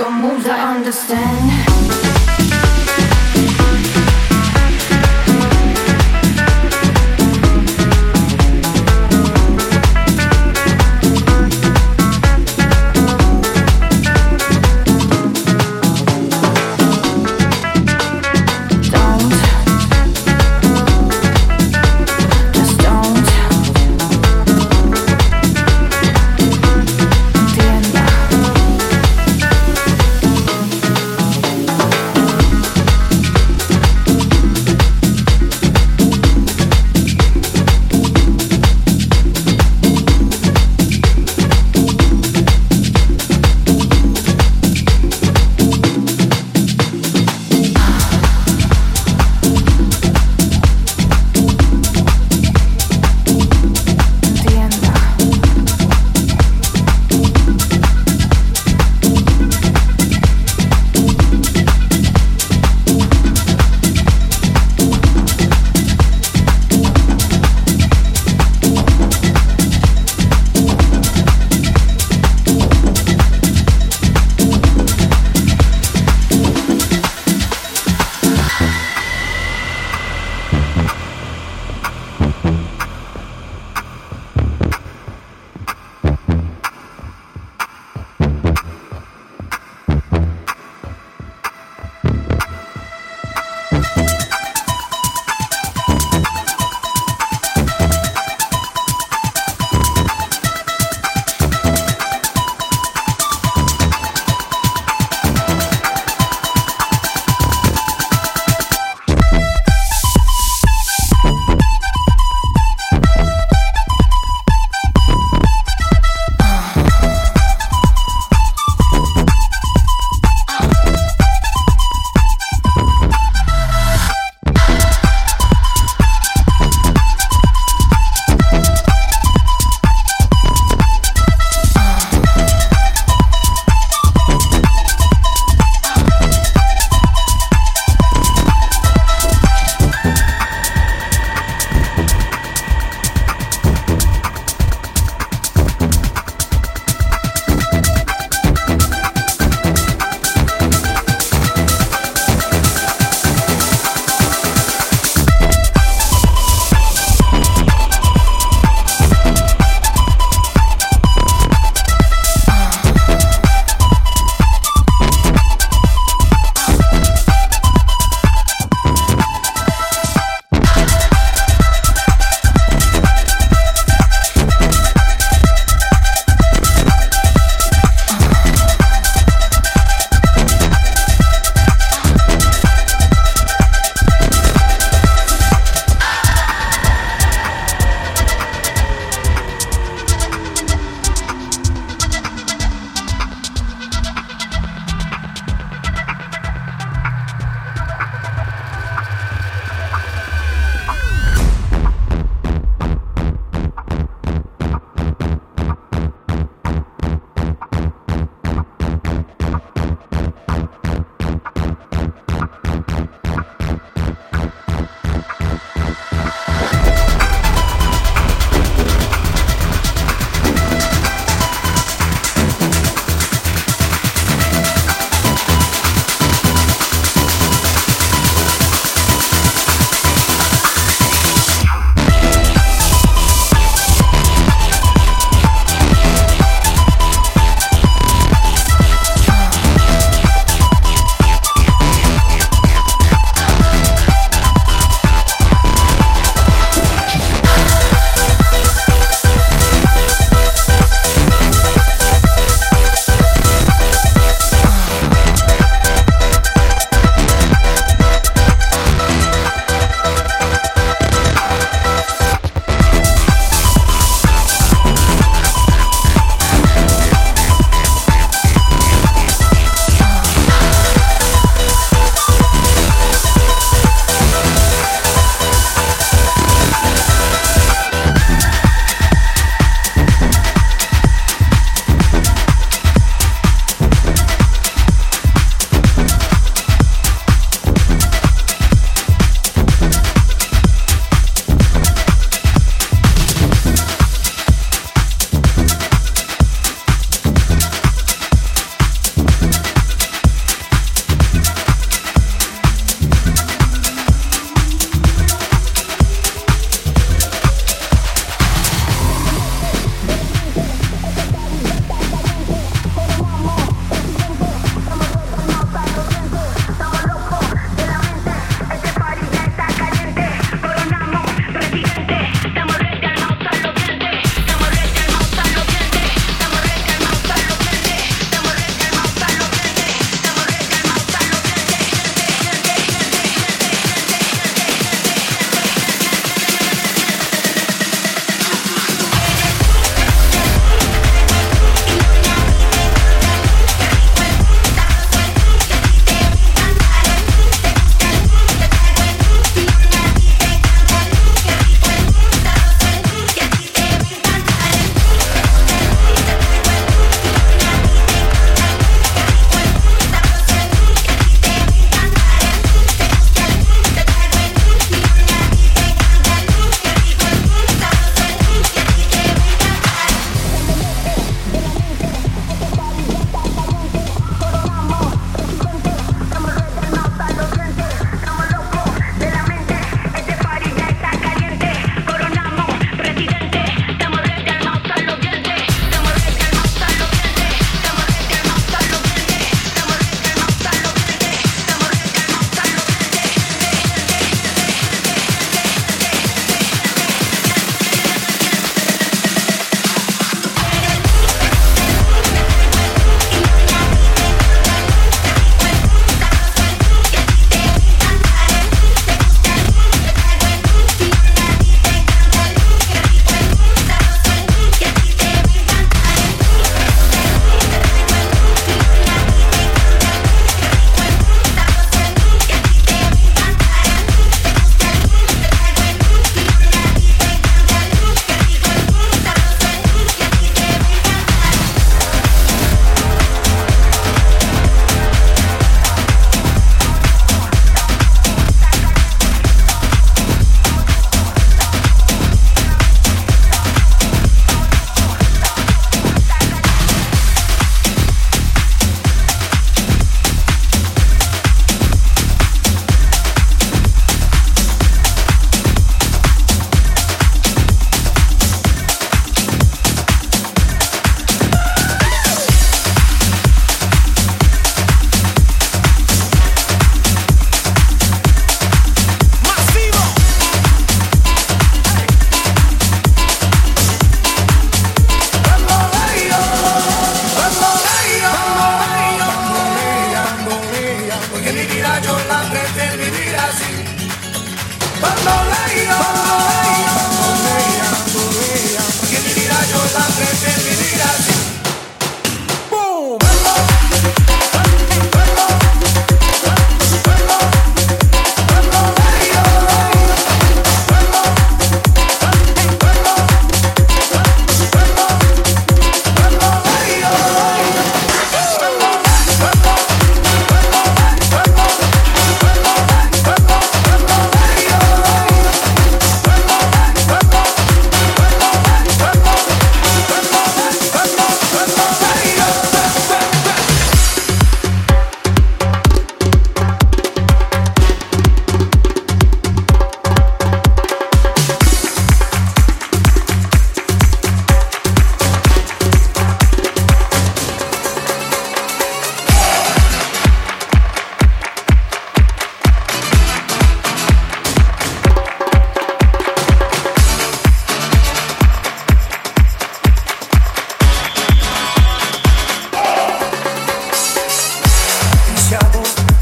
Your moves I understand.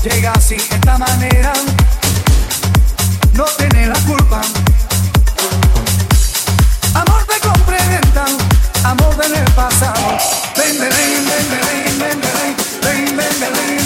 llega así de esta manera, no tiene la culpa. Amor te complementan, amor del pasado. Ven, ven, ven, ven, ven, ven, ven, ven, ven.